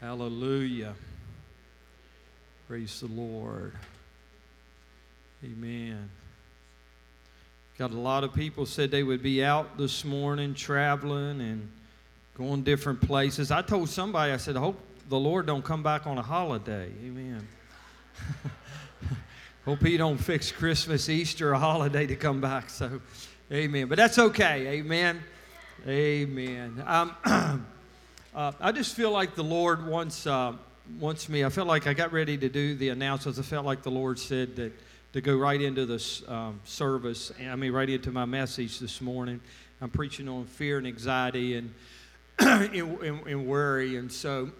Hallelujah. Praise the Lord. Amen. Got a lot of people said they would be out this morning traveling and going different places. I told somebody, I said, I hope the Lord don't come back on a holiday. Amen. hope he don't fix Christmas, Easter, a holiday to come back. So, amen. But that's okay. Amen. Amen. Um, uh, I just feel like the Lord wants, uh, wants me. I felt like I got ready to do the announcements. I felt like the Lord said that to go right into this um, service, I mean, right into my message this morning. I'm preaching on fear and anxiety and, and, and, and worry. And so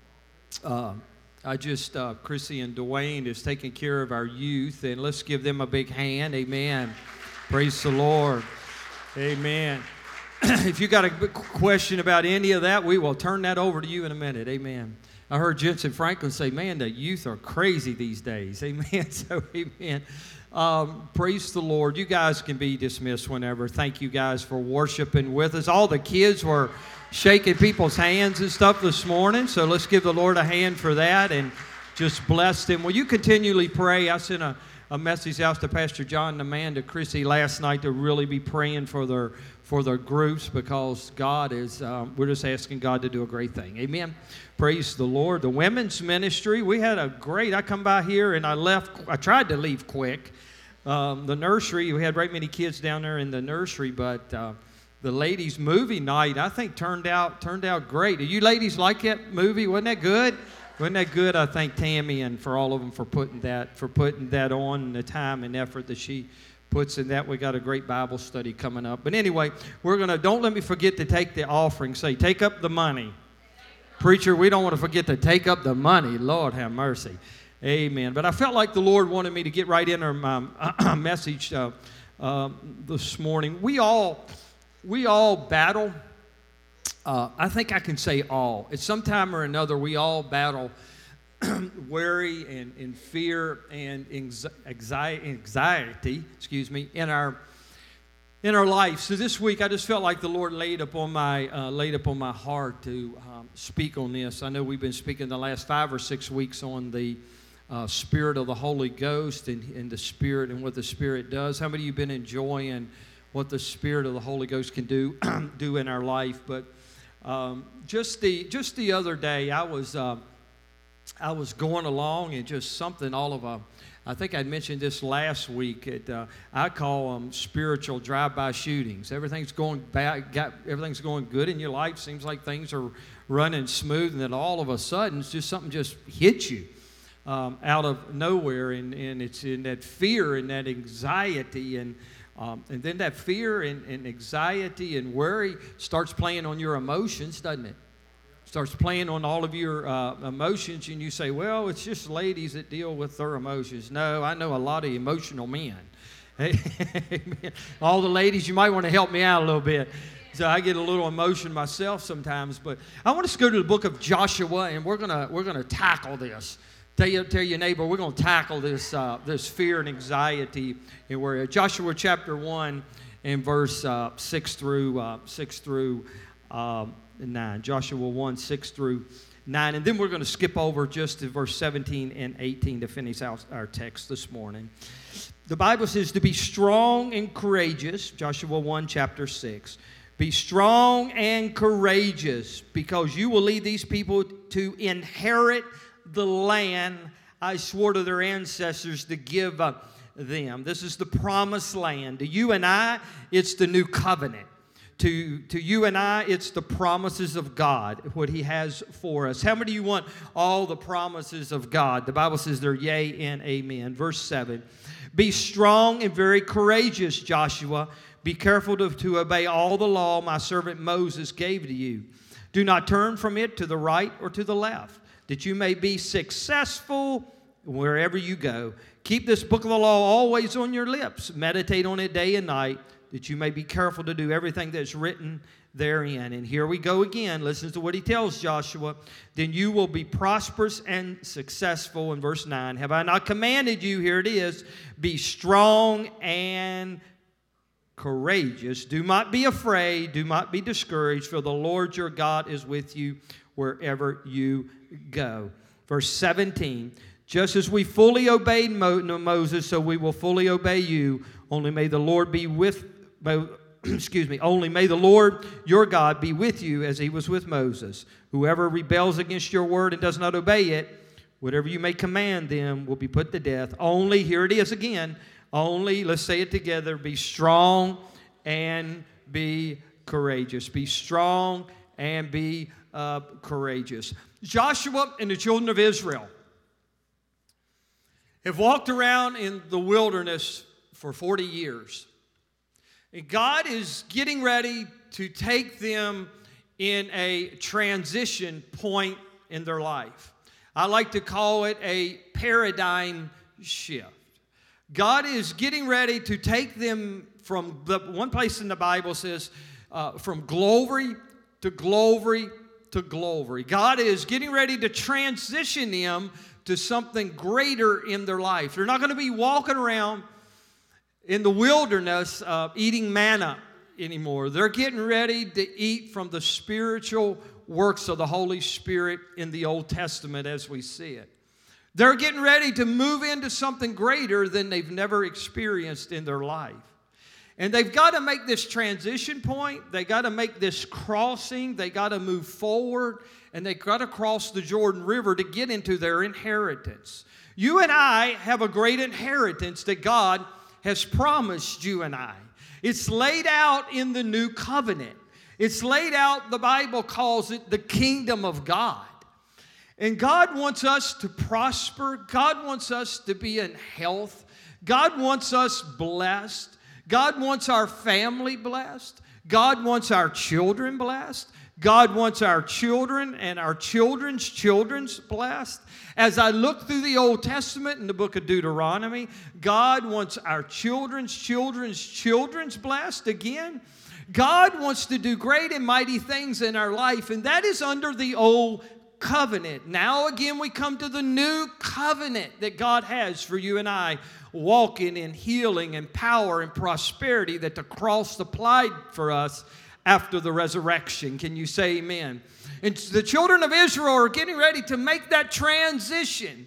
uh, I just, uh, Chrissy and Dwayne is taking care of our youth, and let's give them a big hand. Amen. Praise the Lord. Amen. if you got a question about any of that, we will turn that over to you in a minute. Amen. I heard Jensen Franklin say, man, the youth are crazy these days. Amen. So, amen. Um, praise the Lord. You guys can be dismissed whenever. Thank you guys for worshiping with us. All the kids were shaking people's hands and stuff this morning. So let's give the Lord a hand for that and just bless them. Will you continually pray? I sent a, a message out to Pastor John and Amanda Chrissy last night to really be praying for their for their groups because God is, um, we're just asking God to do a great thing. Amen. Praise the Lord. The women's ministry, we had a great, I come by here and I left, I tried to leave quick. Um, the nursery, we had right many kids down there in the nursery, but uh, the ladies' movie night, I think turned out turned out great. Do you ladies like that movie? Wasn't that good? Wasn't that good? I thank Tammy and for all of them for putting that for putting that on and the time and effort that she puts in that. We got a great Bible study coming up. But anyway, we're to, don't let me forget to take the offering. Say, take up the money. Preacher, we don't want to forget to take up the money. Lord have mercy. Amen. But I felt like the Lord wanted me to get right into my message uh, uh, this morning. We all, we all battle. Uh, I think I can say all. At some time or another, we all battle worry and, and fear and anxiety, anxiety, excuse me, in our in our life. So this week, I just felt like the Lord laid upon my uh, laid upon my heart to um, speak on this. I know we've been speaking the last five or six weeks on the uh, Spirit of the Holy Ghost and, and the Spirit and what the Spirit does. How many of you been enjoying what the Spirit of the Holy Ghost can do do in our life? But um, just the just the other day, I was. Uh, I was going along and just something, all of a, I think I mentioned this last week. It, uh, I call them spiritual drive-by shootings. Everything's going bad, got, everything's going good in your life. Seems like things are running smooth, and then all of a sudden, it's just something just hits you um, out of nowhere, and, and it's in that fear and that anxiety and. Um, and then that fear and, and anxiety and worry starts playing on your emotions, doesn't it? starts playing on all of your uh, emotions, and you say, Well, it's just ladies that deal with their emotions. No, I know a lot of emotional men. all the ladies, you might want to help me out a little bit. So I get a little emotion myself sometimes, but I want us to go to the book of Joshua, and we're gonna we're gonna tackle this. Tell, you, tell your neighbor we're going to tackle this uh, this fear and anxiety and where Joshua chapter one and verse uh, six through uh, six through um, 9. Joshua 1, 6 through 9. And then we're going to skip over just to verse 17 and 18 to finish out our text this morning. The Bible says to be strong and courageous, Joshua 1, chapter 6. Be strong and courageous because you will lead these people to inherit the land I swore to their ancestors to give uh, them. This is the promised land. To you and I, it's the new covenant. To, to you and I, it's the promises of God, what He has for us. How many of you want all the promises of God? The Bible says they're yea and amen. Verse 7 Be strong and very courageous, Joshua. Be careful to, to obey all the law my servant Moses gave to you. Do not turn from it to the right or to the left, that you may be successful wherever you go. Keep this book of the law always on your lips. Meditate on it day and night that you may be careful to do everything that's written therein. And here we go again. Listen to what he tells Joshua. Then you will be prosperous and successful. In verse 9, have I not commanded you? Here it is be strong and courageous. Do not be afraid. Do not be discouraged, for the Lord your God is with you wherever you go. Verse 17 Just as we fully obeyed Mo- Moses, so we will fully obey you. Only may the Lord be with, excuse me, only may the Lord your God be with you as he was with Moses. Whoever rebels against your word and does not obey it, whatever you may command them will be put to death. Only, here it is again, only, let's say it together, be strong and be courageous. Be strong and be uh, courageous. Joshua and the children of Israel have walked around in the wilderness for 40 years. And God is getting ready to take them in a transition point in their life. I like to call it a paradigm shift. God is getting ready to take them from the one place in the Bible says, uh, from glory to glory to glory. God is getting ready to transition them to something greater in their life. They're not going to be walking around in the wilderness uh, eating manna anymore. They're getting ready to eat from the spiritual works of the Holy Spirit in the Old Testament as we see it. They're getting ready to move into something greater than they've never experienced in their life. And they've got to make this transition point. They got to make this crossing. They got to move forward. And they got to cross the Jordan River to get into their inheritance. You and I have a great inheritance that God has promised you and I. It's laid out in the new covenant. It's laid out, the Bible calls it the kingdom of God. And God wants us to prosper. God wants us to be in health. God wants us blessed. God wants our family blessed. God wants our children blessed. God wants our children and our children's children's blessed. As I look through the Old Testament in the book of Deuteronomy, God wants our children's children's children's blessed again. God wants to do great and mighty things in our life, and that is under the old covenant. Now, again, we come to the new covenant that God has for you and I, walking in healing and power and prosperity that the cross applied for us after the resurrection. Can you say amen? And the children of Israel are getting ready to make that transition.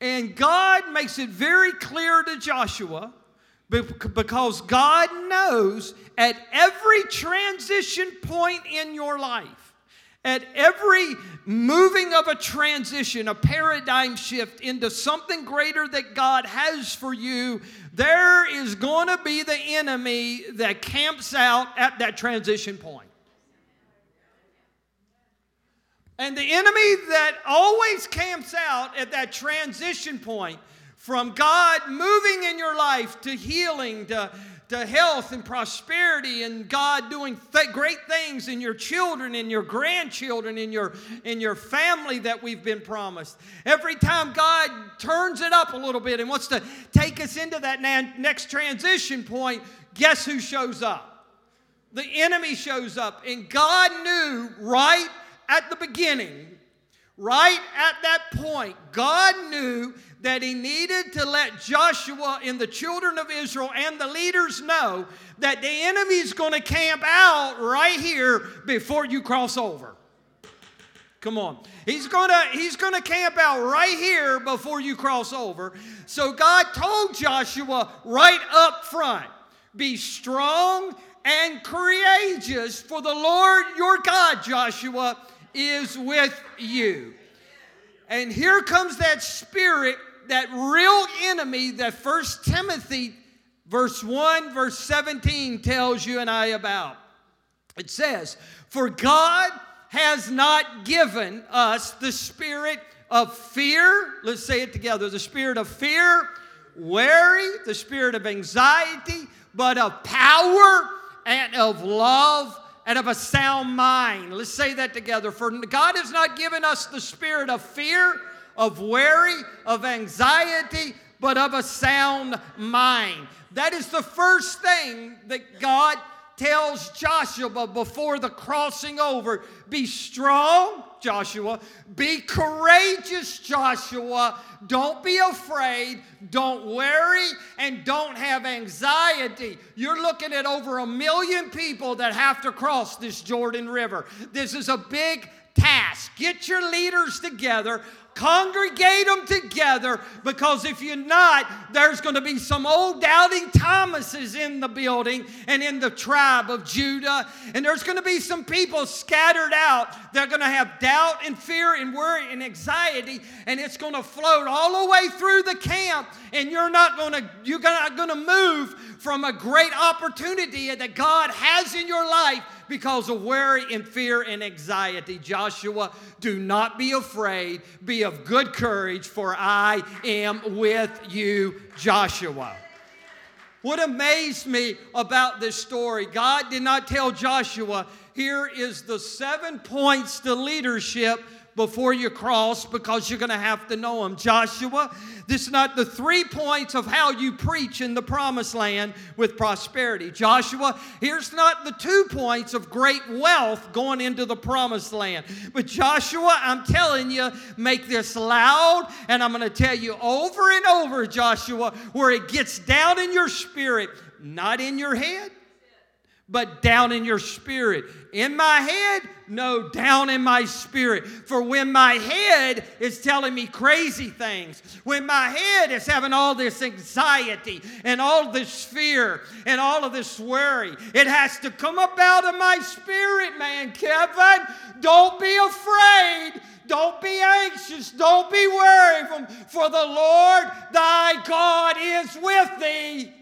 And God makes it very clear to Joshua because God knows at every transition point in your life, at every moving of a transition, a paradigm shift into something greater that God has for you, there is going to be the enemy that camps out at that transition point. And the enemy that always camps out at that transition point from God moving in your life to healing, to to health and prosperity and God doing th- great things in your children and your grandchildren in your in your family that we've been promised. Every time God turns it up a little bit and wants to take us into that na- next transition point, guess who shows up? The enemy shows up and God knew right at the beginning right at that point, God knew that he needed to let Joshua and the children of Israel and the leaders know that the enemy's going to camp out right here before you cross over. Come on. He's going to he's going to camp out right here before you cross over. So God told Joshua right up front, be strong and courageous for the Lord your God, Joshua, is with you. And here comes that spirit that real enemy that First Timothy verse 1 verse 17 tells you and I about. It says, "For God has not given us the spirit of fear, let's say it together, the spirit of fear, worry, the spirit of anxiety, but of power and of love and of a sound mind. Let's say that together. For God has not given us the spirit of fear, of worry, of anxiety, but of a sound mind. That is the first thing that God tells Joshua before the crossing over be strong, Joshua. Be courageous, Joshua. Don't be afraid. Don't worry and don't have anxiety. You're looking at over a million people that have to cross this Jordan River. This is a big task. Get your leaders together, congregate them together, because if you're not, there's going to be some old doubting Thomases in the building and in the tribe of Judah. And there's going to be some people scattered out. They're going to have doubt and fear and worry and anxiety, and it's going to float all the way through the camp. And you're not going to, you're not going to move from a great opportunity that God has in your life because of worry and fear and anxiety. Joshua, do not be afraid. Be of good courage, for I am with you, Joshua. What amazed me about this story, God did not tell Joshua, here is the seven points to leadership before you cross because you're going to have to know them. Joshua, this is not the three points of how you preach in the promised land with prosperity. Joshua, here's not the two points of great wealth going into the promised land. But Joshua, I'm telling you, make this loud, and I'm going to tell you over and over, Joshua, where it gets down in your spirit, not in your head but down in your spirit. In my head, no, down in my spirit. For when my head is telling me crazy things, when my head is having all this anxiety and all this fear and all of this worry, it has to come up out of my spirit, man. Kevin, don't be afraid. Don't be anxious. Don't be worried. For the Lord thy God is with thee.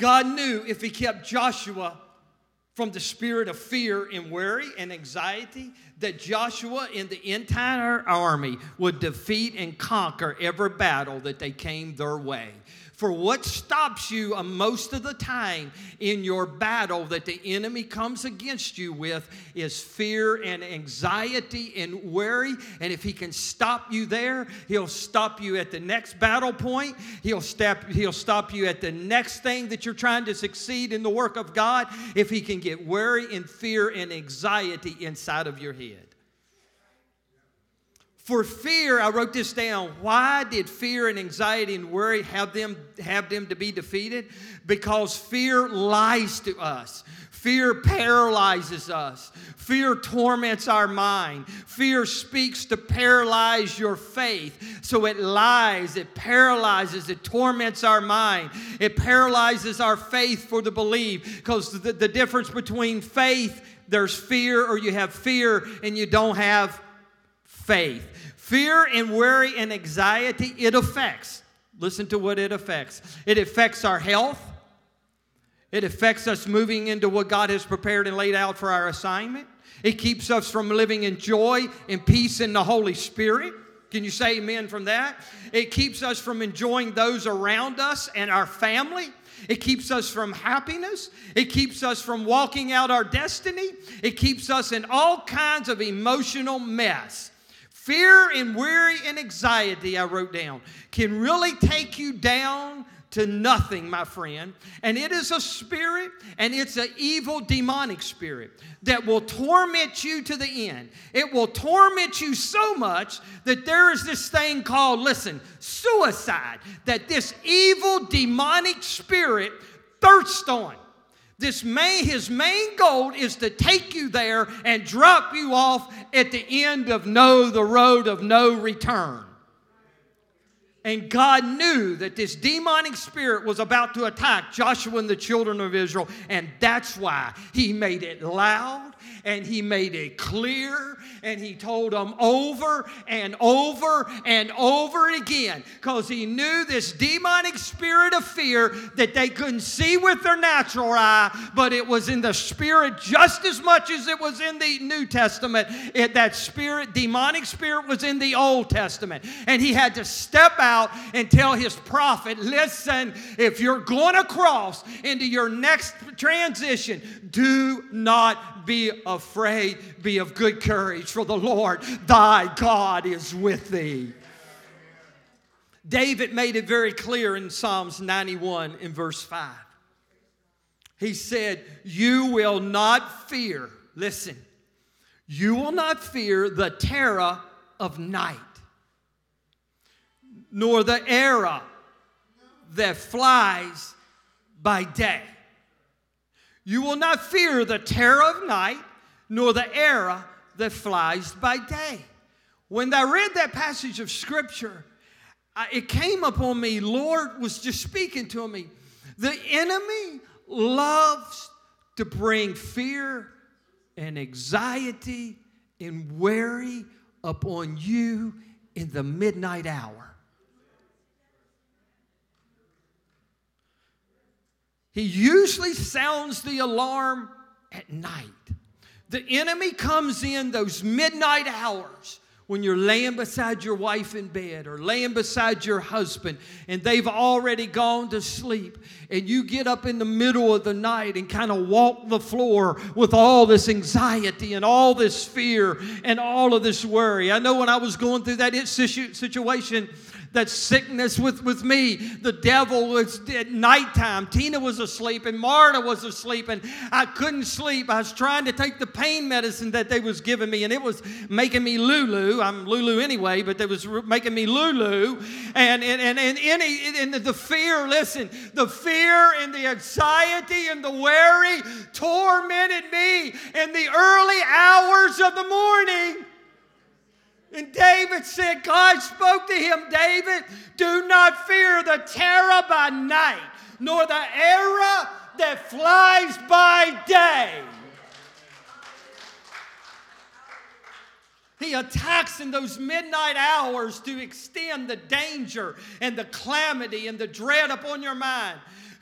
God knew if he kept Joshua from the spirit of fear and worry and anxiety, that Joshua and the entire army would defeat and conquer every battle that they came their way. For what stops you uh, most of the time in your battle that the enemy comes against you with is fear and anxiety and worry. And if he can stop you there, he'll stop you at the next battle point. He'll stop, he'll stop you at the next thing that you're trying to succeed in the work of God if he can get worry and fear and anxiety inside of your head. For fear, I wrote this down. Why did fear and anxiety and worry have them have them to be defeated? Because fear lies to us. Fear paralyzes us. Fear torments our mind. Fear speaks to paralyze your faith. So it lies, it paralyzes, it torments our mind. It paralyzes our faith for the believe. Because the, the difference between faith, there's fear, or you have fear and you don't have faith. Fear and worry and anxiety, it affects. Listen to what it affects. It affects our health. It affects us moving into what God has prepared and laid out for our assignment. It keeps us from living in joy and peace in the Holy Spirit. Can you say amen from that? It keeps us from enjoying those around us and our family. It keeps us from happiness. It keeps us from walking out our destiny. It keeps us in all kinds of emotional mess. Fear and worry and anxiety, I wrote down, can really take you down to nothing, my friend. And it is a spirit, and it's an evil demonic spirit that will torment you to the end. It will torment you so much that there is this thing called, listen, suicide, that this evil demonic spirit thirsts on. This main, his main goal is to take you there and drop you off at the end of no, the road of no return. And God knew that this demonic spirit was about to attack Joshua and the children of Israel, and that's why he made it loud and he made it clear and he told them over and over and over again because he knew this demonic spirit of fear that they couldn't see with their natural eye, but it was in the spirit just as much as it was in the New Testament. It, that spirit, demonic spirit, was in the Old Testament. And he had to step out and tell his prophet, listen, if you're going to cross into your next transition, do not be afraid, be of good courage, for the Lord thy God is with thee. David made it very clear in Psalms 91 in verse 5. He said, You will not fear, listen, you will not fear the terror of night, nor the arrow that flies by day. You will not fear the terror of night, nor the arrow that flies by day. When I read that passage of scripture, it came upon me, Lord was just speaking to me. The enemy loves to bring fear and anxiety and worry upon you in the midnight hour. He usually sounds the alarm at night. The enemy comes in those midnight hours when you're laying beside your wife in bed or laying beside your husband and they've already gone to sleep and you get up in the middle of the night and kind of walk the floor with all this anxiety and all this fear and all of this worry. I know when I was going through that situation that sickness with, with me. The devil was at nighttime. Tina was asleep and Marta was asleep and I couldn't sleep. I was trying to take the pain medicine that they was giving me and it was making me Lulu. I'm Lulu anyway, but it was making me Lulu. And, and, and, and, any, and the fear, listen, the fear and the anxiety and the worry tormented me in the early hours of the morning. And David said, God spoke to him, David, do not fear the terror by night, nor the arrow that flies by day. He attacks in those midnight hours to extend the danger and the calamity and the dread upon your mind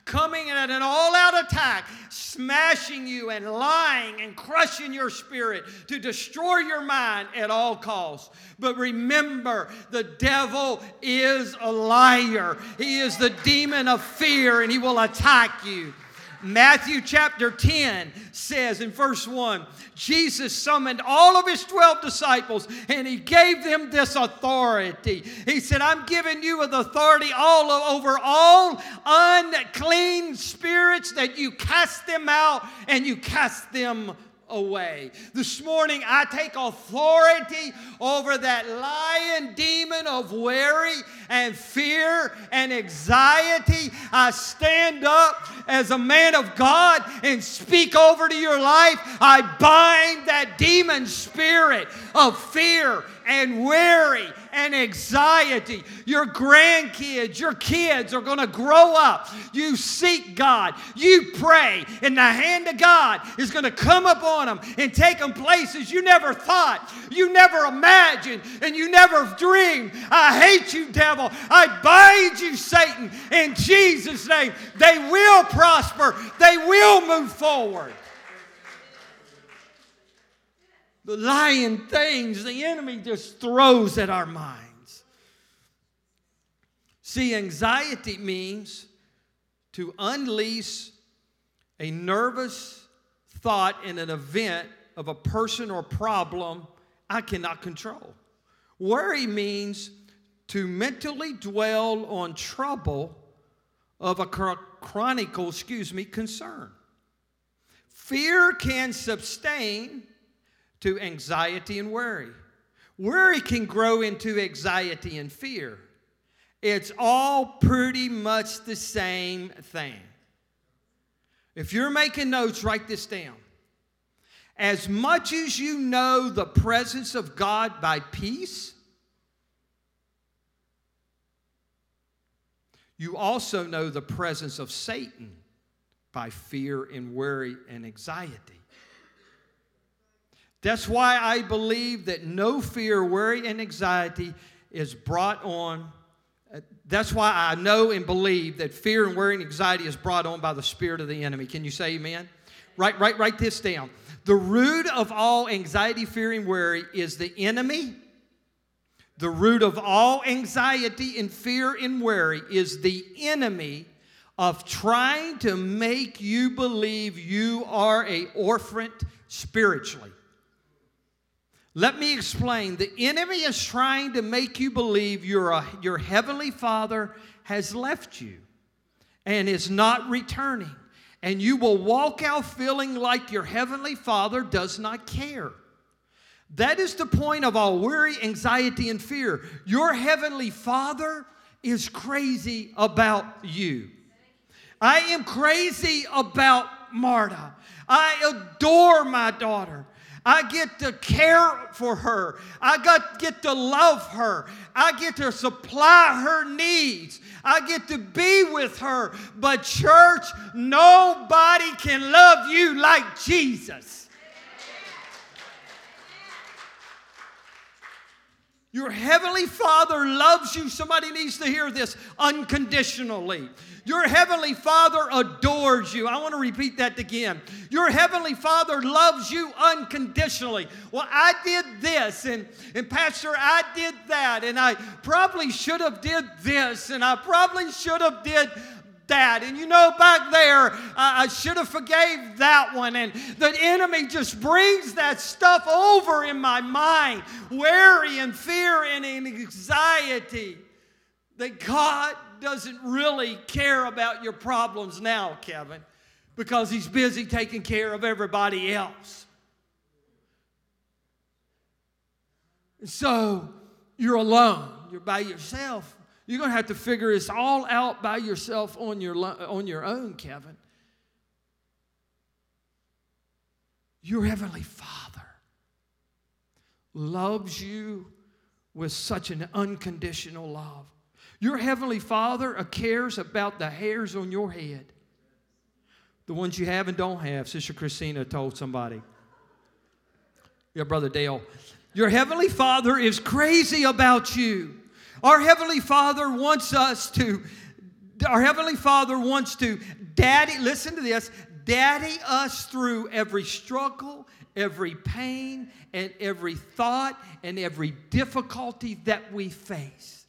coming at an all out attack, smashing you and lying and crushing your spirit to destroy your mind at all costs. But remember, the devil is a liar, he is the demon of fear, and he will attack you. Matthew chapter 10 says in verse 1 Jesus summoned all of his 12 disciples and he gave them this authority. He said, I'm giving you the authority all over all unclean spirits that you cast them out and you cast them away. This morning, I take authority over that lion demon of worry and fear and anxiety. I stand up as a man of God and speak over to your life. I bind that demon spirit of fear and worry and anxiety. Your grandkids, your kids are going to grow up. You seek God, you pray, and the hand of God is going to come upon them and take them places you never thought, you never imagined, and you never dreamed. I hate you, devil. I bind you, Satan, in Jesus' name. They will prosper, they will move forward. The lying things the enemy just throws at our minds. See, anxiety means to unleash a nervous thought in an event of a person or problem I cannot control. Worry means to mentally dwell on trouble of a chronicle, excuse me, concern. Fear can sustain to anxiety and worry. Worry can grow into anxiety and fear. It's all pretty much the same thing. If you're making notes, write this down. As much as you know the presence of God by peace, you also know the presence of Satan by fear and worry and anxiety. That's why I believe that no fear, worry, and anxiety is brought on. That's why I know and believe that fear and worry and anxiety is brought on by the spirit of the enemy. Can you say amen? Write, write, write this down. The root of all anxiety, fear, and worry is the enemy. The root of all anxiety and fear and worry is the enemy of trying to make you believe you are a orphan spiritually. Let me explain. The enemy is trying to make you believe a, your heavenly Father has left you and is not returning. And you will walk out feeling like your heavenly Father does not care. That is the point of all worry, anxiety, and fear. Your heavenly Father is crazy about you. I am crazy about Marta. I adore my daughter. I get to care for her. I got, get to love her. I get to supply her needs. I get to be with her. But, church, nobody can love you like Jesus. Your heavenly Father loves you. Somebody needs to hear this unconditionally. Your heavenly Father adores you. I want to repeat that again. Your heavenly Father loves you unconditionally. Well, I did this, and, and Pastor, I did that, and I probably should have did this, and I probably should have did that and you know back there I, I should have forgave that one and the enemy just brings that stuff over in my mind worry and fear and anxiety that god doesn't really care about your problems now, Kevin, because he's busy taking care of everybody else. So you're alone, you're by yourself. You're going to have to figure this all out by yourself on your, on your own, Kevin. Your Heavenly Father loves you with such an unconditional love. Your Heavenly Father uh, cares about the hairs on your head, the ones you have and don't have. Sister Christina told somebody. Yeah, Brother Dale. Your Heavenly Father is crazy about you. Our Heavenly Father wants us to, our Heavenly Father wants to, daddy, listen to this, daddy us through every struggle, every pain, and every thought, and every difficulty that we face.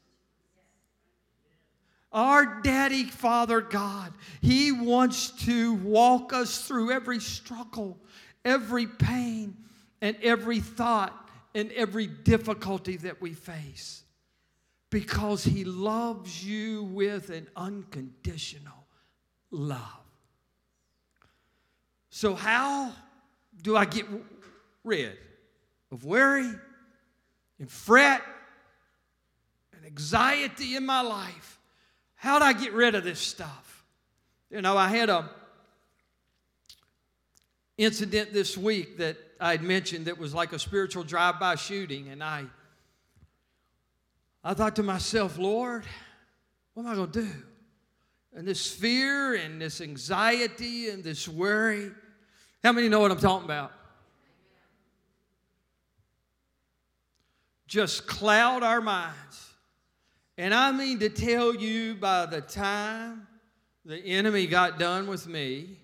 Our daddy, Father God, He wants to walk us through every struggle, every pain, and every thought and every difficulty that we face because He loves you with an unconditional love. So, how do I get rid of worry and fret and anxiety in my life? How do I get rid of this stuff? You know, I had a incident this week that I had mentioned that was like a spiritual drive-by shooting, and I I thought to myself, Lord, what am I going to do? And this fear and this anxiety and this worry. How many know what I'm talking about? Just cloud our minds. And I mean to tell you, by the time the enemy got done with me,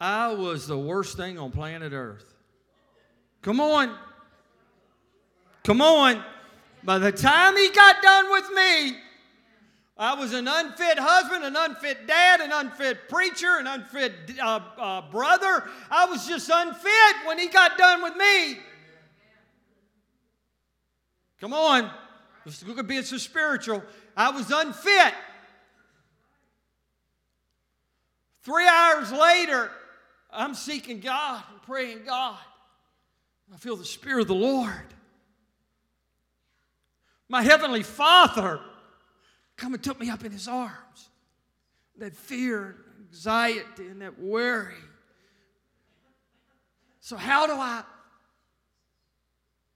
I was the worst thing on planet Earth. Come on. Come on. By the time he got done with me, I was an unfit husband, an unfit dad, an unfit preacher, an unfit uh, uh, brother. I was just unfit when he got done with me. Come on. Look at being so spiritual. I was unfit. Three hours later, I'm seeking God and praying God. I feel the Spirit of the Lord. My Heavenly Father come and took me up in His arms. That fear, anxiety, and that worry. So, how do I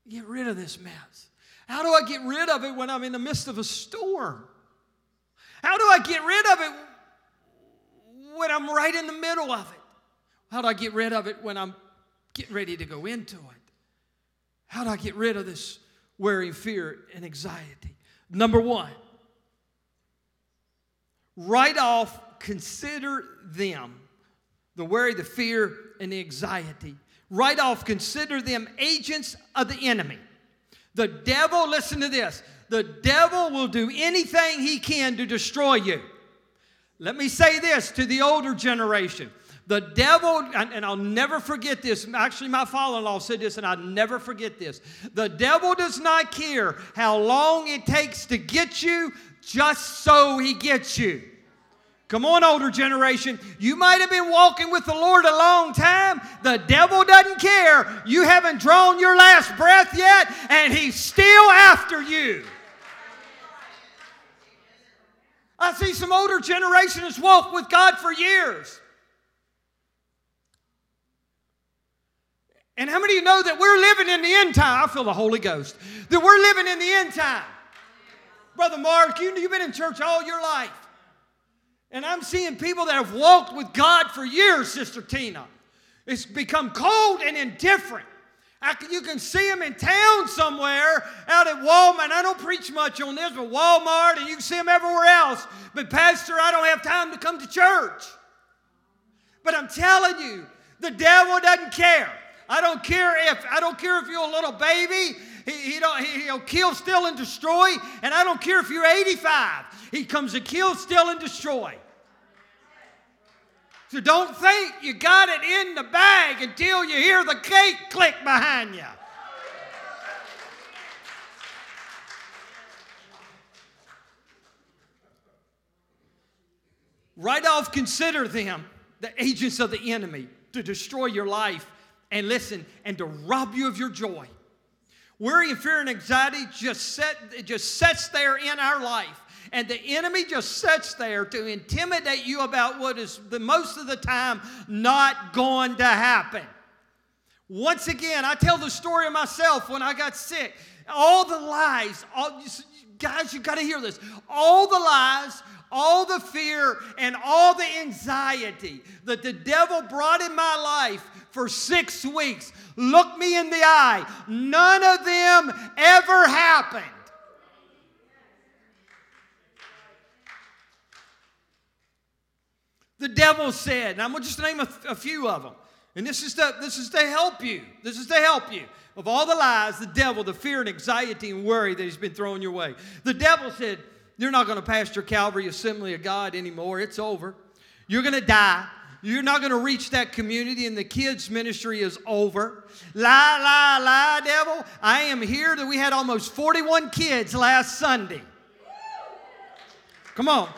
get rid of this mess? How do I get rid of it when I'm in the midst of a storm? How do I get rid of it when I'm right in the middle of it? How do I get rid of it when I'm getting ready to go into it? How do I get rid of this worry, fear, and anxiety? Number one, write off, consider them the worry, the fear, and the anxiety. Write off, consider them agents of the enemy. The devil, listen to this, the devil will do anything he can to destroy you. Let me say this to the older generation. The devil, and, I'll never forget this. Actually, my father in law said this, and I'll never forget this. The devil does not care how long it takes to get you, just so he gets you. Come on, older generation. You might have been walking with the Lord a long time. The devil doesn't care. You haven't drawn your last breath yet, and he's still after you. I see some older generation has walked with God for years. And how many of you know that we're living in the end time? I feel the Holy Ghost. That we're living in the end time. Brother Mark, you, you've been in church all your life. And I'm seeing people that have walked with God for years, Sister Tina. It's become cold and indifferent. Can, you can see them in town somewhere out at Walmart. I don't preach much on this, but Walmart, and you can see them everywhere else. But, Pastor, I don't have time to come to church. But I'm telling you, the devil doesn't care. I don't care if I don't care if you're a little baby. He, he don't, he, will kill, steal, and destroy. And I don't care if you're 85. He comes to kill, steal, and destroy. So don't think you got it in the bag until you hear the gate click behind you. Right off, consider them the agents of the enemy to destroy your life and listen and to rob you of your joy. Worry and fear and anxiety just set just sets there in our life and the enemy just sits there to intimidate you about what is the most of the time not going to happen. Once again, I tell the story of myself when I got sick. All the lies, all, guys, you got to hear this. All the lies, all the fear, and all the anxiety that the devil brought in my life for six weeks. Look me in the eye. None of them ever happened. The devil said, and I'm going to just name a, a few of them. And this is, to, this is to help you. This is to help you. Of all the lies, the devil, the fear and anxiety and worry that he's been throwing your way. The devil said, You're not going to pastor Calvary Assembly of God anymore. It's over. You're going to die. You're not going to reach that community, and the kids' ministry is over. Lie, lie, lie, devil. I am here that we had almost 41 kids last Sunday. Come on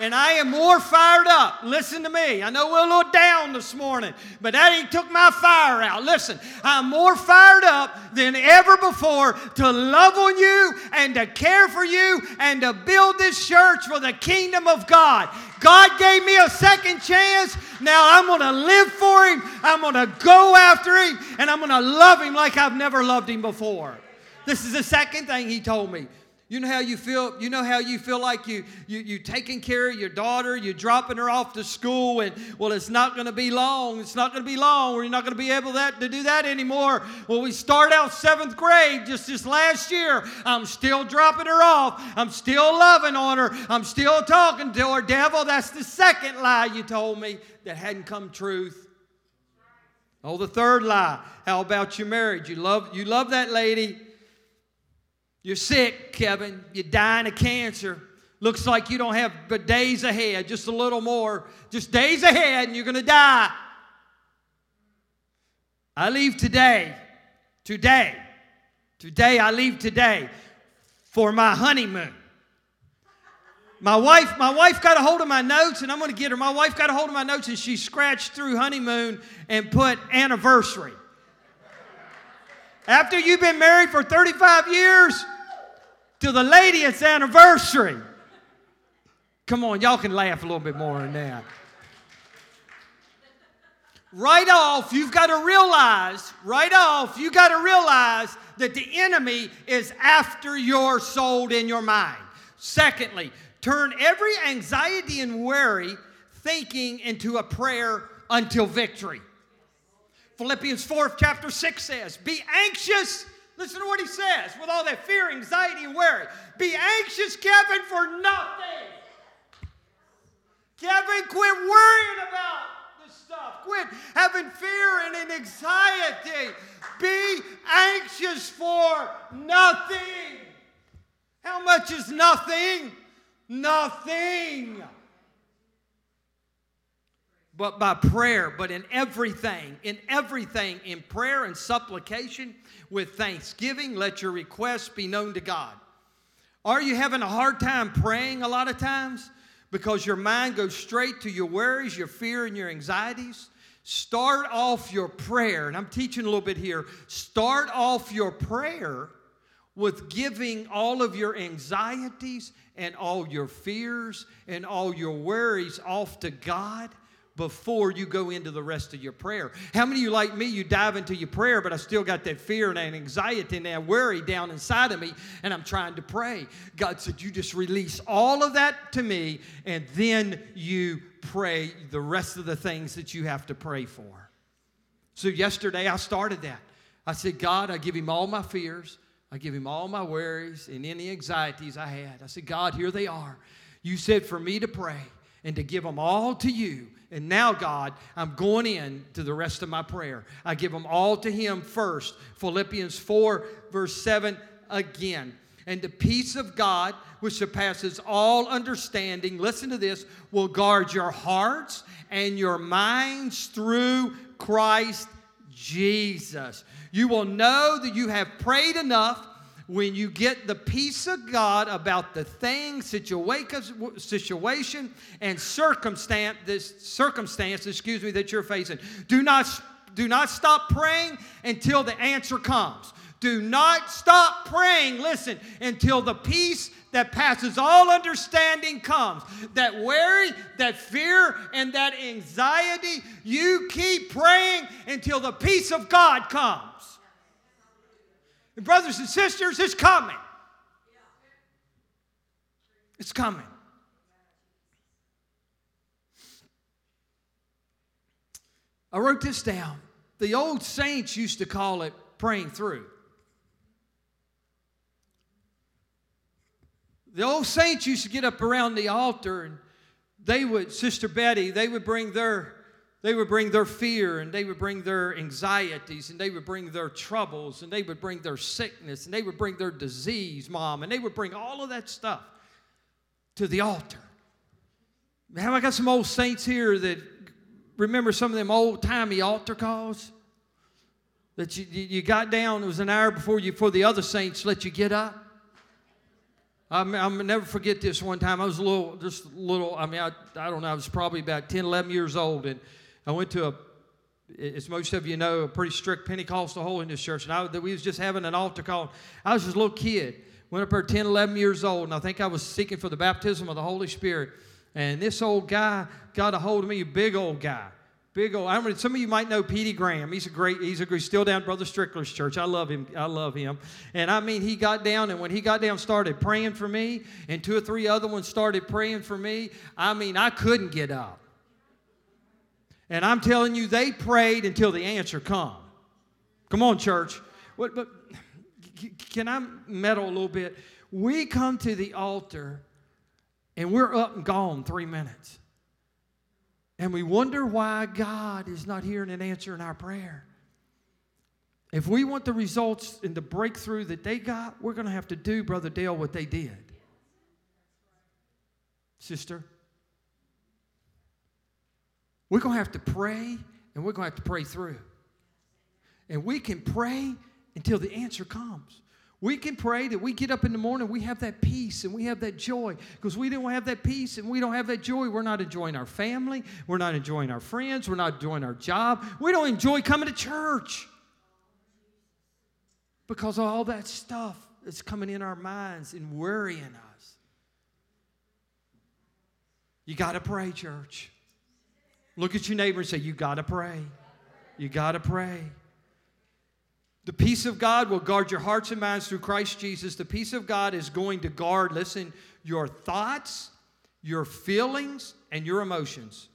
and I am more fired up. Listen to me. I know we're a little down this morning, but that ain't took my fire out. Listen, I'm more fired up than ever before to love on you and to care for you and to build this church for the kingdom of God. God gave me a second chance. Now I'm going to live for Him. I'm going to go after Him, and I'm going to love Him like I've never loved Him before. This is the second thing He told me. You know how you feel, you know how you feel like you you you taking care of your daughter, you're dropping her off to school, and well, it's not gonna be long. It's not gonna be long, you're not gonna be able that, to do that anymore. Well, we start out seventh grade just this last year. I'm still dropping her off. I'm still loving on her. I'm still talking to her. Devil, that's the second lie you told me that hadn't come truth. Oh, the third lie. How about your marriage? You love you love that lady. You're sick, Kevin. You're dying of cancer. Looks like you don't have but days ahead, just a little more. Just days ahead, and you're going to die. I leave today. Today. Today, I leave today for my honeymoon. My wife, my wife got a hold of my notes, and I'm going to get her. My wife got a hold of my notes, and she scratched through honeymoon and put anniversary. After you've been married for 35 years, to the lady, it's anniversary. Come on, y'all can laugh a little bit more than that. Right off, you've got to realize, right off, you got to realize that the enemy is after your soul and your mind. Secondly, turn every anxiety and worry thinking into a prayer until victory. Philippians 4, chapter 6 says, Be anxious Listen to what he says with all that fear, anxiety, and worry. Be anxious, Kevin, for nothing. Kevin, quit worrying about this stuff. Quit having fear and anxiety. Be anxious for nothing. How much is nothing? Nothing but by prayer, but in everything, in everything, in prayer and supplication with thanksgiving, let your requests be known to God. Are you having a hard time praying a lot of times because your mind goes straight to your worries, your fear, and your anxieties? Start off your prayer, and I'm teaching a little bit here. Start off your prayer with giving all of your anxieties and all your fears and all your worries off to God before you go into the rest of your prayer. How many of you, like me, you dive into your prayer, but I still got that fear and that anxiety and that worry down inside of me, and I'm trying to pray? God said, You just release all of that to me, and then you pray the rest of the things that you have to pray for. So, yesterday I started that. I said, God, I give him all my fears. I give him all my worries and any anxieties I had. I said, God, here they are. You said for me to pray and to give them all to you. And now, God, I'm going in to the rest of my prayer. I give them all to Him first. Philippians 4, verse 7 again. And the peace of God, which surpasses all understanding, listen to this, will guard your hearts and your minds through Christ Jesus. You will know that you have prayed enough when you get the peace of God about the thing, situation, and circumstance, this circumstance, excuse me, that you're facing. Do not, do not stop praying until the answer comes. Do not stop praying, listen, until the peace that passes all understanding comes. That worry, that fear, and that anxiety, you keep praying until the peace of God comes. And brothers and sisters, it's coming. It's coming. I wrote this down. The old saints used to call it praying through. The old saints used to get up around the altar and they would, Sister Betty, they would bring their they would bring their fear and they would bring their anxieties and they would bring their troubles and they would bring their sickness and they would bring their disease, mom, and they would bring all of that stuff to the altar. Have I got some old saints here that remember some of them old timey altar calls? That you, you got down, it was an hour before you before the other saints let you get up. I'm, I'm never forget this one time. I was a little, just a little, I mean, I, I don't know, I was probably about 10, 11 years old, and I went to a, as most of you know, a pretty strict Pentecostal holiness church, and I, we was just having an altar call. I was just a little kid, went up there 10, 11 years old, and I think I was seeking for the baptism of the Holy Spirit. And this old guy got a hold of me, a big old guy. Big old. I mean, some of you might know Petey Graham. He's a great. He's a he's still down Brother Strickler's church. I love him. I love him. And I mean, he got down, and when he got down, started praying for me, and two or three other ones started praying for me. I mean, I couldn't get up. And I'm telling you, they prayed until the answer come. Come on, church. What, but can I meddle a little bit? We come to the altar and we're up and gone three minutes. And we wonder why God is not hearing and answering our prayer. If we want the results and the breakthrough that they got, we're going to have to do, Brother Dale, what they did. Sister, we're going to have to pray and we're going to have to pray through. And we can pray until the answer comes. We can pray that we get up in the morning, we have that peace and we have that joy. Because we don't have that peace and we don't have that joy, we're not enjoying our family, we're not enjoying our friends, we're not enjoying our job, we don't enjoy coming to church. Because all that stuff that's coming in our minds and worrying us. You got to pray, church. Look at your neighbor and say, You got to pray. You got to pray. The peace of God will guard your hearts and minds through Christ Jesus. The peace of God is going to guard, listen, your thoughts, your feelings, and your emotions.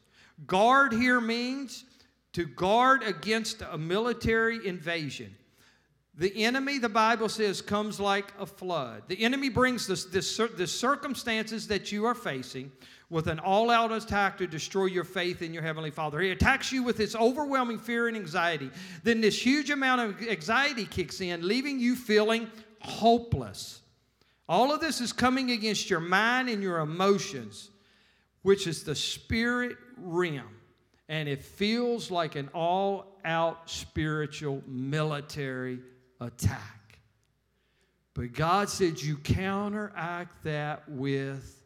Guard here means to guard against a military invasion. The enemy, the Bible says, comes like a flood. The enemy brings the the circumstances that you are facing with an all out attack to destroy your faith in your Heavenly Father. He attacks you with this overwhelming fear and anxiety. Then this huge amount of anxiety kicks in, leaving you feeling hopeless. All of this is coming against your mind and your emotions, which is the spirit realm. And it feels like an all out spiritual military attack. But God said you counteract that with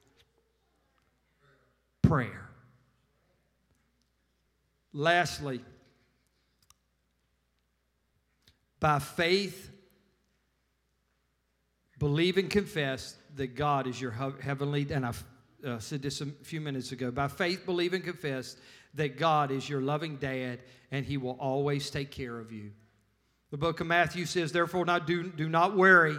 prayer. Lastly, by faith, believe and confess that God is your heavenly, and I uh, said this a few minutes ago. By faith, believe and confess that God is your loving dad and he will always take care of you. The book of Matthew says, Therefore, not do, do not worry,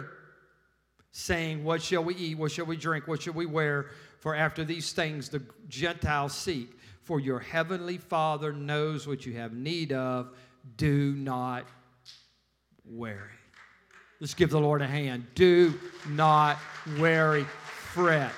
saying, What shall we eat? What shall we drink? What shall we wear? For after these things the Gentiles seek. For your heavenly Father knows what you have need of. Do not worry. Let's give the Lord a hand. Do not worry, fret.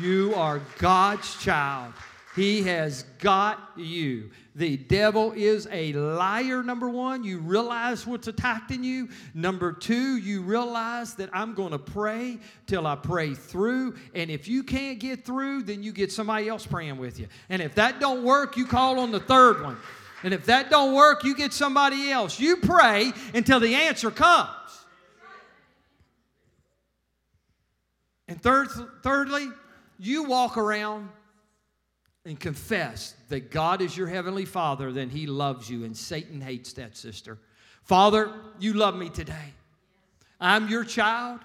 You are God's child. He has got you. The devil is a liar, number one. You realize what's attacking you. Number two, you realize that I'm going to pray till I pray through. And if you can't get through, then you get somebody else praying with you. And if that don't work, you call on the third one. And if that don't work, you get somebody else. You pray until the answer comes. And third, thirdly, you walk around and confess that God is your heavenly Father, then He loves you, and Satan hates that, sister. Father, you love me today. I'm your child.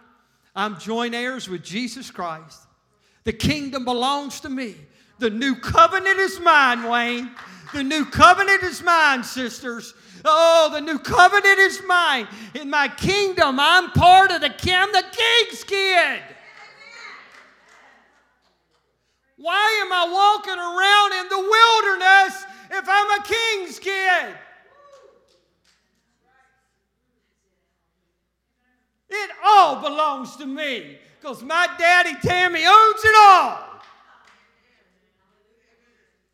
I'm joint heirs with Jesus Christ. The kingdom belongs to me. The new covenant is mine, Wayne. The new covenant is mine, sisters. Oh, the new covenant is mine. In my kingdom, I'm part of the, I'm the king's kid. Why am I walking around in the wilderness if I'm a king's kid? It all belongs to me because my daddy Tammy owns it all.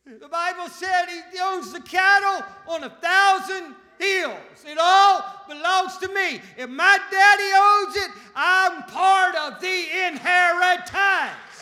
The Bible said he owns the cattle on a thousand hills. It all belongs to me. If my daddy owns it, I'm part of the inheritance.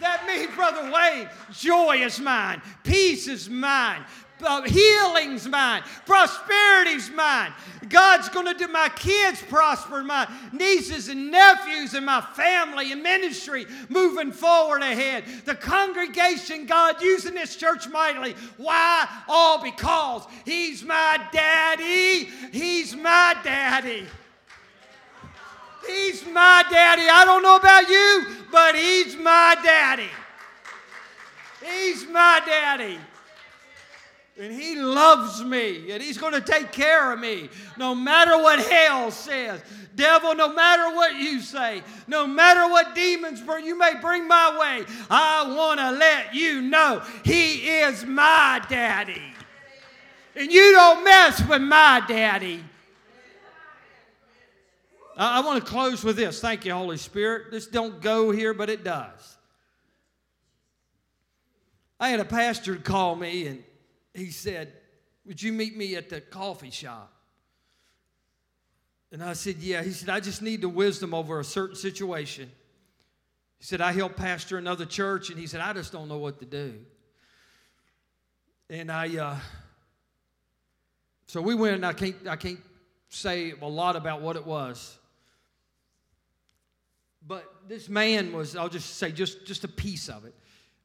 That means, Brother Wayne, joy is mine, peace is mine, uh, healing's mine, prosperity's mine. God's going to do my kids prosper, my nieces and nephews, and my family and ministry moving forward ahead. The congregation, God using this church mightily. Why? All because He's my daddy. He's my daddy. He's my daddy. I don't know about you, but he's my daddy. He's my daddy. And he loves me, and he's going to take care of me no matter what hell says. Devil, no matter what you say, no matter what demons you may bring my way, I want to let you know he is my daddy. And you don't mess with my daddy. I, want to close with this. Thank you, Holy Spirit. This don't go here, but it does. I had a pastor call me and he said, Would you meet me at the coffee shop? And I said, Yeah. He said, I just need the wisdom over a certain situation. He said, I help pastor another church, and he said, I just don't know what to do. And I, uh, so we went, I can't, I can't say a lot about what it was. But this man was, I'll just say just, just a piece of it.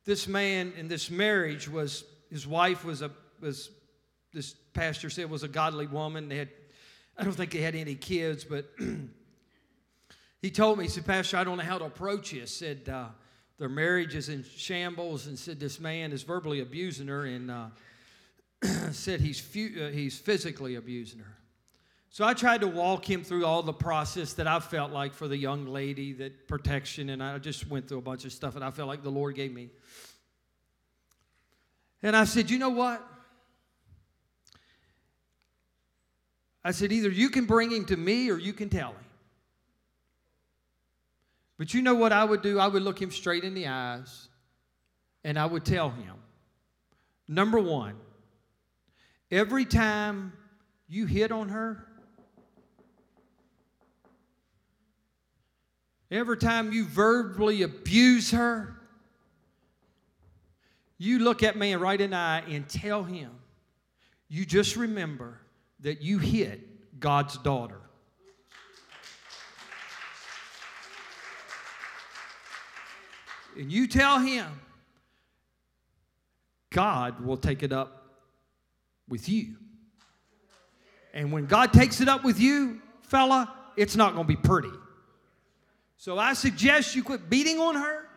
This man in this marriage was, his wife was a, was, this pastor said was a godly woman. They had, I don't think they had any kids, but he told me, he said, Pastor, I don't know how to approach you. Said, uh, their marriage is in shambles and said this man is verbally abusing her and uh, said he's, fu- uh, he's physically abusing her. So I tried to walk him through all the process that I felt like for the young lady, that protection, and I just went through a bunch of stuff that I felt like the Lord gave me. And I said, You know what? I said, Either you can bring him to me or you can tell him. But you know what I would do? I would look him straight in the eyes and I would tell him number one, every time you hit on her, Every time you verbally abuse her, you look at me right in the eye and tell him, you just remember that you hit God's daughter. And you tell him, God will take it up with you. And when God takes it up with you, fella, it's not going to be pretty. So I suggest you quit beating on her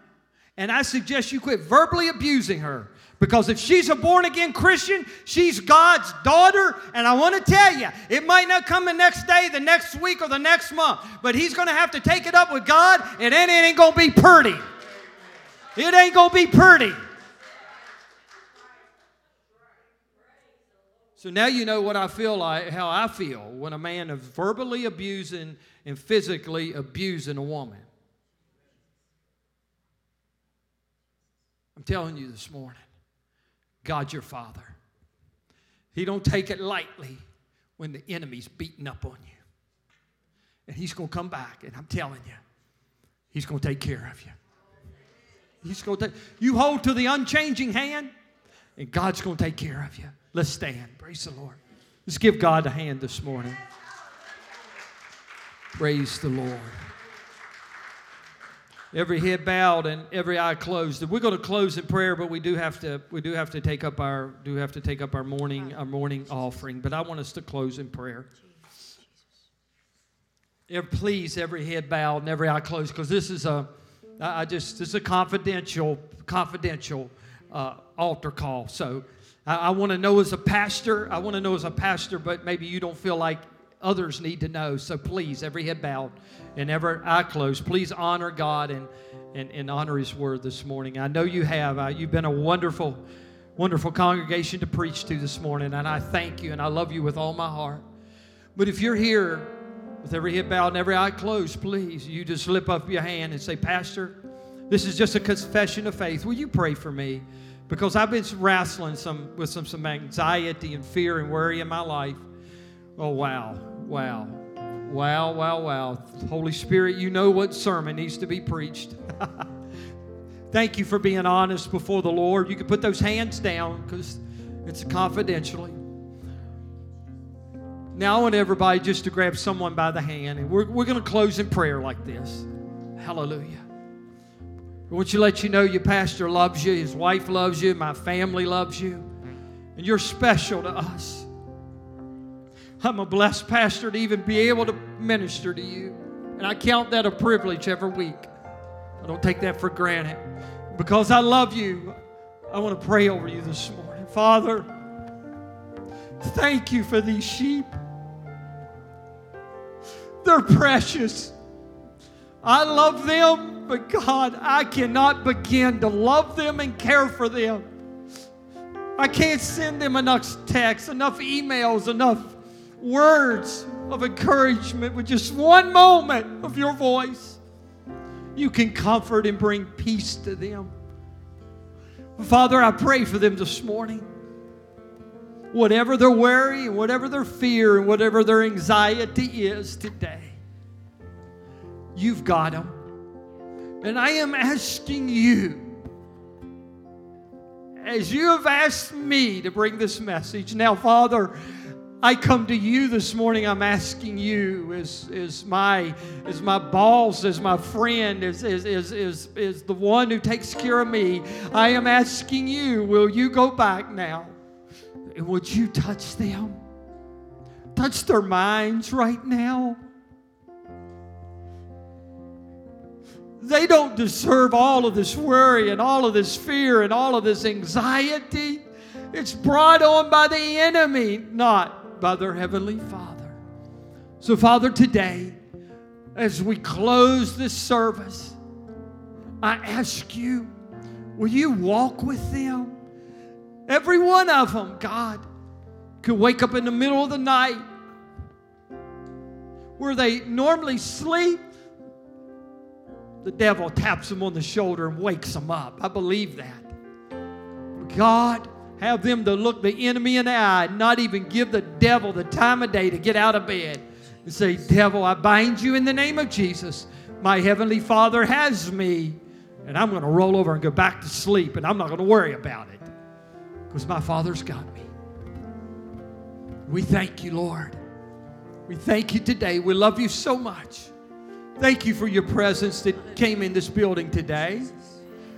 And I suggest you quit verbally abusing her. Because if she's a born again Christian, she's God's daughter. And I want to tell you, it might not come the next day, the next week, or the next month, but he's going to have to take it up with God, and it ain't going to be pretty. It ain't going to be pretty. So now you know what I feel like, how I feel when a man is verbally abusing and physically abusing a woman. I'm telling you this morning, God's your father. He don't take it lightly when the enemy's beating up on you. And he's going to come back, and I'm telling you, he's going to take care of you. He's going to take, you hold to the unchanging hand, and God's going to take care of you. Let's stand. Praise the Lord. Let's give God a hand this morning. Praise the Lord. Every head bowed and every eye closed. We're going to close in prayer, but we do have to we do have to take up our do have to take up our morning our morning offering. But I want us to close in prayer. Every, Please, every head bowed and every eye closed, because this is a I just this is a confidential confidential uh, altar call. So I, I want to know as a pastor. I want to know as a pastor, but maybe you don't feel like others need to know. So please, every head bowed and every eye closed, please honor God and, and, and honor His word this morning. I know you have. Uh, you've been a wonderful, wonderful congregation to preach to this morning, and I thank you and I love you with all my heart. But if you're here with every head bowed and every eye closed, please, you just slip up your hand and say, Pastor, this is just a confession of faith. Will you pray for me? Because I've been wrestling some with some, some anxiety and fear and worry in my life. Oh, wow. Wow. Wow, wow, wow. Holy Spirit, you know what sermon needs to be preached. Thank you for being honest before the Lord. You can put those hands down because it's confidentially. Now, I want everybody just to grab someone by the hand, and we're, we're going to close in prayer like this. Hallelujah. I want you to let you know your pastor loves you, his wife loves you, my family loves you, and you're special to us. I'm a blessed pastor to even be able to minister to you. And I count that a privilege every week. I don't take that for granted. Because I love you, I want to pray over you this morning. Father, thank you for these sheep. They're precious. I love them, but God, I cannot begin to love them and care for them. I can't send them enough texts, enough emails, enough words of encouragement with just one moment of your voice, you can comfort and bring peace to them. Father, I pray for them this morning. Whatever their worry, whatever their fear, and whatever their anxiety is today, you've got them. And I am asking you, as you have asked me to bring this message. Now, Father, I come to you this morning. I'm asking you, as, as, my, as my boss, as my friend, as, as, as, as, as the one who takes care of me, I am asking you, will you go back now? And would you touch them? Touch their minds right now. They don't deserve all of this worry and all of this fear and all of this anxiety. It's brought on by the enemy, not by their Heavenly Father. So, Father, today, as we close this service, I ask you, will you walk with them? Every one of them, God, could wake up in the middle of the night where they normally sleep. The devil taps them on the shoulder and wakes them up. I believe that. God, have them to look the enemy in the eye, and not even give the devil the time of day to get out of bed and say, Devil, I bind you in the name of Jesus. My heavenly Father has me, and I'm going to roll over and go back to sleep, and I'm not going to worry about it because my Father's got me. We thank you, Lord. We thank you today. We love you so much. Thank you for your presence that came in this building today.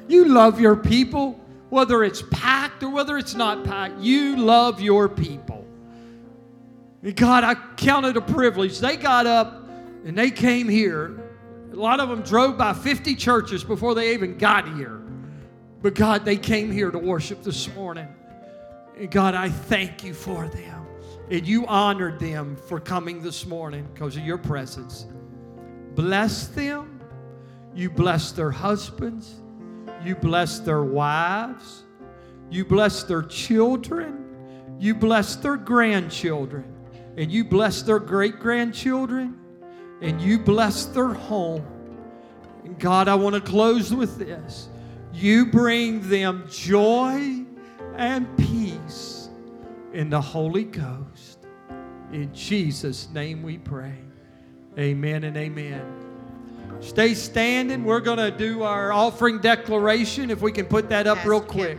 You love your people whether it's packed or whether it's not packed, you love your people. And God, I count it a privilege. They got up and they came here. A lot of them drove by 50 churches before they even got here. But God, they came here to worship this morning. And God, I thank you for them. And you honored them for coming this morning because of your presence. Bless them. You bless their husbands. You bless their wives. You bless their children. You bless their grandchildren. And you bless their great grandchildren. And you bless their home. And God, I want to close with this. You bring them joy and peace in the Holy Ghost. In Jesus' name we pray. Amen and amen. Stay standing. We're going to do our offering declaration. If we can put that up real quick.